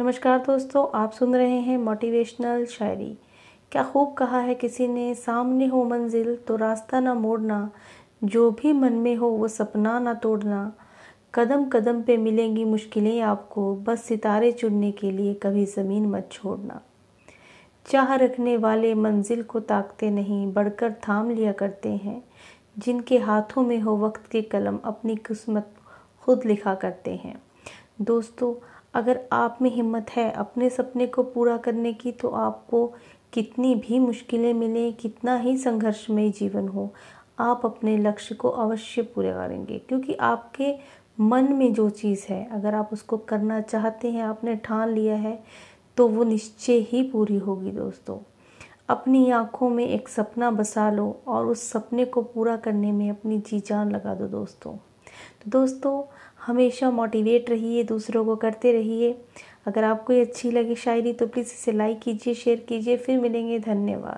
नमस्कार दोस्तों, आप सुन रहे हैं मोटिवेशनल शायरी। क्या खूब कहा है किसी ने, सामने हो मंजिल तो रास्ता ना मोड़ना, जो भी मन में हो वो सपना ना तोड़ना। कदम कदम पे मिलेंगी मुश्किलें आपको, बस सितारे चुनने के लिए कभी ज़मीन मत छोड़ना। चाह रखने वाले मंजिल को ताकते नहीं, बढ़कर थाम लिया करते हैं। जिनके हाथों में हो वक्त की कलम, अपनी किस्मत खुद लिखा करते हैं। दोस्तों अगर आप में हिम्मत है अपने सपने को पूरा करने की तो आपको कितनी भी मुश्किलें मिलें, कितना ही संघर्षमय जीवन हो, आप अपने लक्ष्य को अवश्य पूरा करेंगे। क्योंकि आपके मन में जो चीज़ है, अगर आप उसको करना चाहते हैं, आपने ठान लिया है तो वो निश्चय ही पूरी होगी दोस्तों। अपनी आँखों में एक सपना बसा लो और उस सपने को पूरा करने में अपनी जी जान लगा दो दोस्तों। तो दोस्तों, हमेशा मोटिवेट रहिए, दूसरों को करते रहिए। अगर आपको ये अच्छी लगी शायरी तो प्लीज़ इसे लाइक कीजिए शेयर कीजिए। फिर मिलेंगे, धन्यवाद।